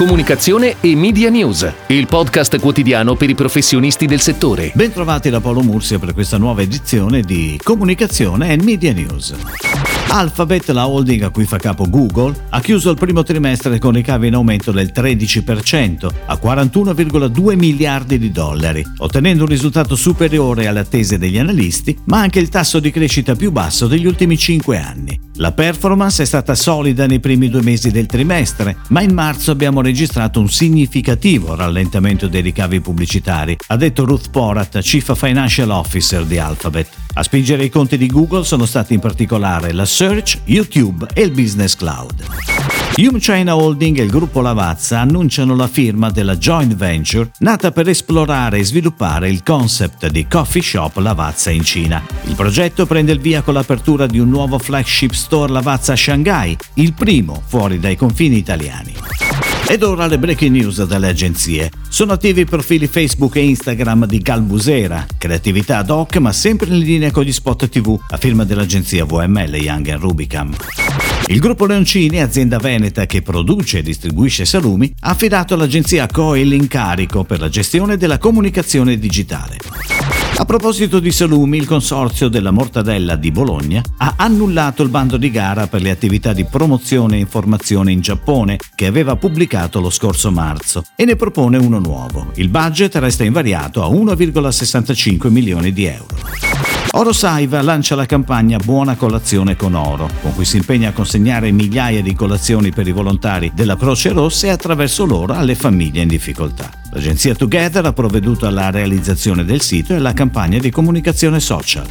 Comunicazione e Media News, il podcast quotidiano per i professionisti del settore. Bentrovati da Paolo Mursia per questa nuova edizione di Comunicazione e Media News. Alphabet, la holding a cui fa capo Google, ha chiuso il primo trimestre con ricavi in aumento del 13% a 41,2 miliardi di dollari, ottenendo un risultato superiore alle attese degli analisti, ma anche il tasso di crescita più basso degli ultimi 5 anni. La performance è stata solida nei primi due mesi del trimestre, ma in marzo abbiamo registrato un significativo rallentamento dei ricavi pubblicitari, ha detto Ruth Porat, Chief Financial Officer di Alphabet. A spingere i conti di Google sono stati in particolare la Search, YouTube e il Business Cloud. Yum China Holding e il gruppo Lavazza annunciano la firma della joint venture nata per esplorare e sviluppare il concept di coffee shop Lavazza in Cina. Il progetto prende il via con l'apertura di un nuovo flagship store Lavazza a Shanghai, il primo fuori dai confini italiani. Ed ora le breaking news dalle agenzie. Sono attivi i profili Facebook e Instagram di Galbusera, creatività ad hoc ma sempre in linea con gli spot TV, a firma dell'agenzia VML Young Rubicam. Il gruppo Leoncini, azienda veneta che produce e distribuisce salumi, ha affidato all'agenzia Coe l'incarico per la gestione della comunicazione digitale. A proposito di salumi, il consorzio della mortadella di Bologna ha annullato il bando di gara per le attività di promozione e informazione in Giappone che aveva pubblicato lo scorso marzo e ne propone uno nuovo. Il budget resta invariato a 1,65 milioni di euro. Oro Saiva lancia la campagna Buona colazione con oro, con cui si impegna a consegnare migliaia di colazioni per i volontari della Croce Rossa e attraverso loro alle famiglie in difficoltà. L'agenzia Together ha provveduto alla realizzazione del sito e alla campagna di comunicazione social.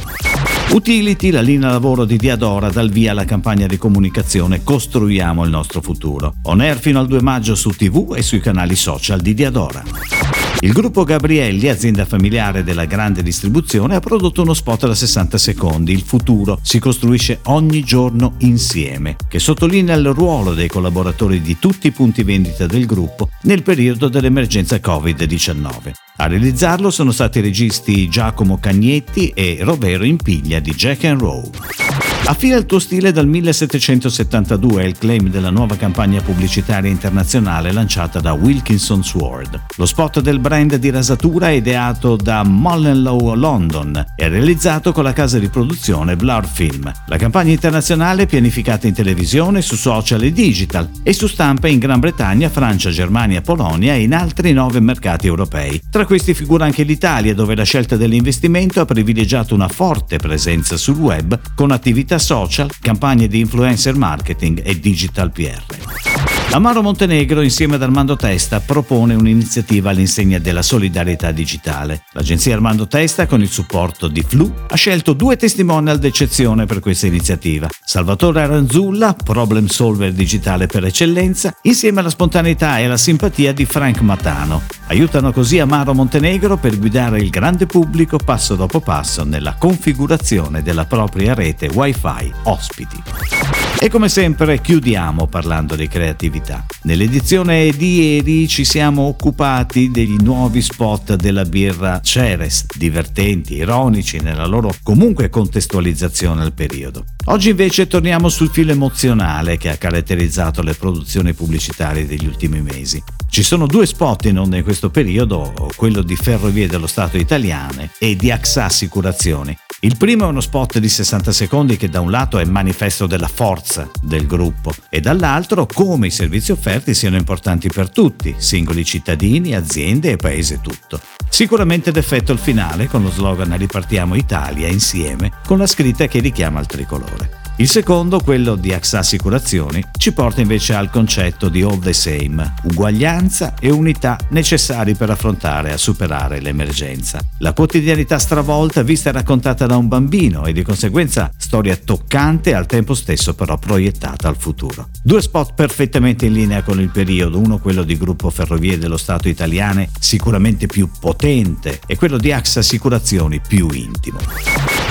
Utility, la linea lavoro di Diadora, dal via alla campagna di comunicazione Costruiamo il nostro futuro. On air fino al 2 maggio su TV e sui canali social di Diadora. Il gruppo Gabrielli, azienda familiare della grande distribuzione, ha prodotto uno spot da 60 secondi. Il futuro si costruisce ogni giorno insieme, che sottolinea il ruolo dei collaboratori di tutti i punti vendita del gruppo nel periodo dell'emergenza Covid-19. A realizzarlo sono stati i registi Giacomo Cagnetti e Rovero Impiglia di Jack and Roll. Affila il tuo stile dal 1772 è il claim della nuova campagna pubblicitaria internazionale lanciata da Wilkinson Sword. Lo spot del brand di rasatura è ideato da Mullenlow London e realizzato con la casa di produzione Blur Film. La campagna internazionale è pianificata in televisione, su social e digital e su stampa in Gran Bretagna, Francia, Germania, Polonia e in altri nove mercati europei. Tra questi figura anche l'Italia dove la scelta dell'investimento ha privilegiato una forte presenza sul web con attività social, campagne di influencer marketing e digital PR. Amaro Montenegro, insieme ad Armando Testa, propone un'iniziativa all'insegna della solidarietà digitale. L'agenzia Armando Testa, con il supporto di Flu, ha scelto due testimonial d'eccezione per questa iniziativa. Salvatore Aranzulla, problem solver digitale per eccellenza, insieme alla spontaneità e alla simpatia di Frank Matano. Aiutano così Amaro Montenegro per guidare il grande pubblico passo dopo passo nella configurazione della propria rete Wi-Fi ospiti. E come sempre chiudiamo parlando di creatività. Nell'edizione di ieri ci siamo occupati degli nuovi spot della birra Ceres, divertenti, ironici nella loro comunque contestualizzazione al periodo. Oggi invece torniamo sul filo emozionale che ha caratterizzato le produzioni pubblicitarie degli ultimi mesi. Ci sono due spot in onda in questo periodo, quello di Ferrovie dello Stato italiane e di AXA Assicurazioni. Il primo è uno spot di 60 secondi che da un lato è manifesto della forza del gruppo e dall'altro come i servizi offerti siano importanti per tutti, singoli cittadini, aziende e paese tutto. Sicuramente d'effetto il finale con lo slogan Ripartiamo Italia insieme con la scritta che richiama il tricolore. Il secondo, quello di AXA Assicurazioni, ci porta invece al concetto di all the same, uguaglianza e unità necessari per affrontare e superare l'emergenza. La quotidianità stravolta vista e raccontata da un bambino e di conseguenza storia toccante al tempo stesso però proiettata al futuro. Due spot perfettamente in linea con il periodo, uno quello di Gruppo Ferrovie dello Stato italiane, sicuramente più potente, e quello di AXA Assicurazioni più intimo.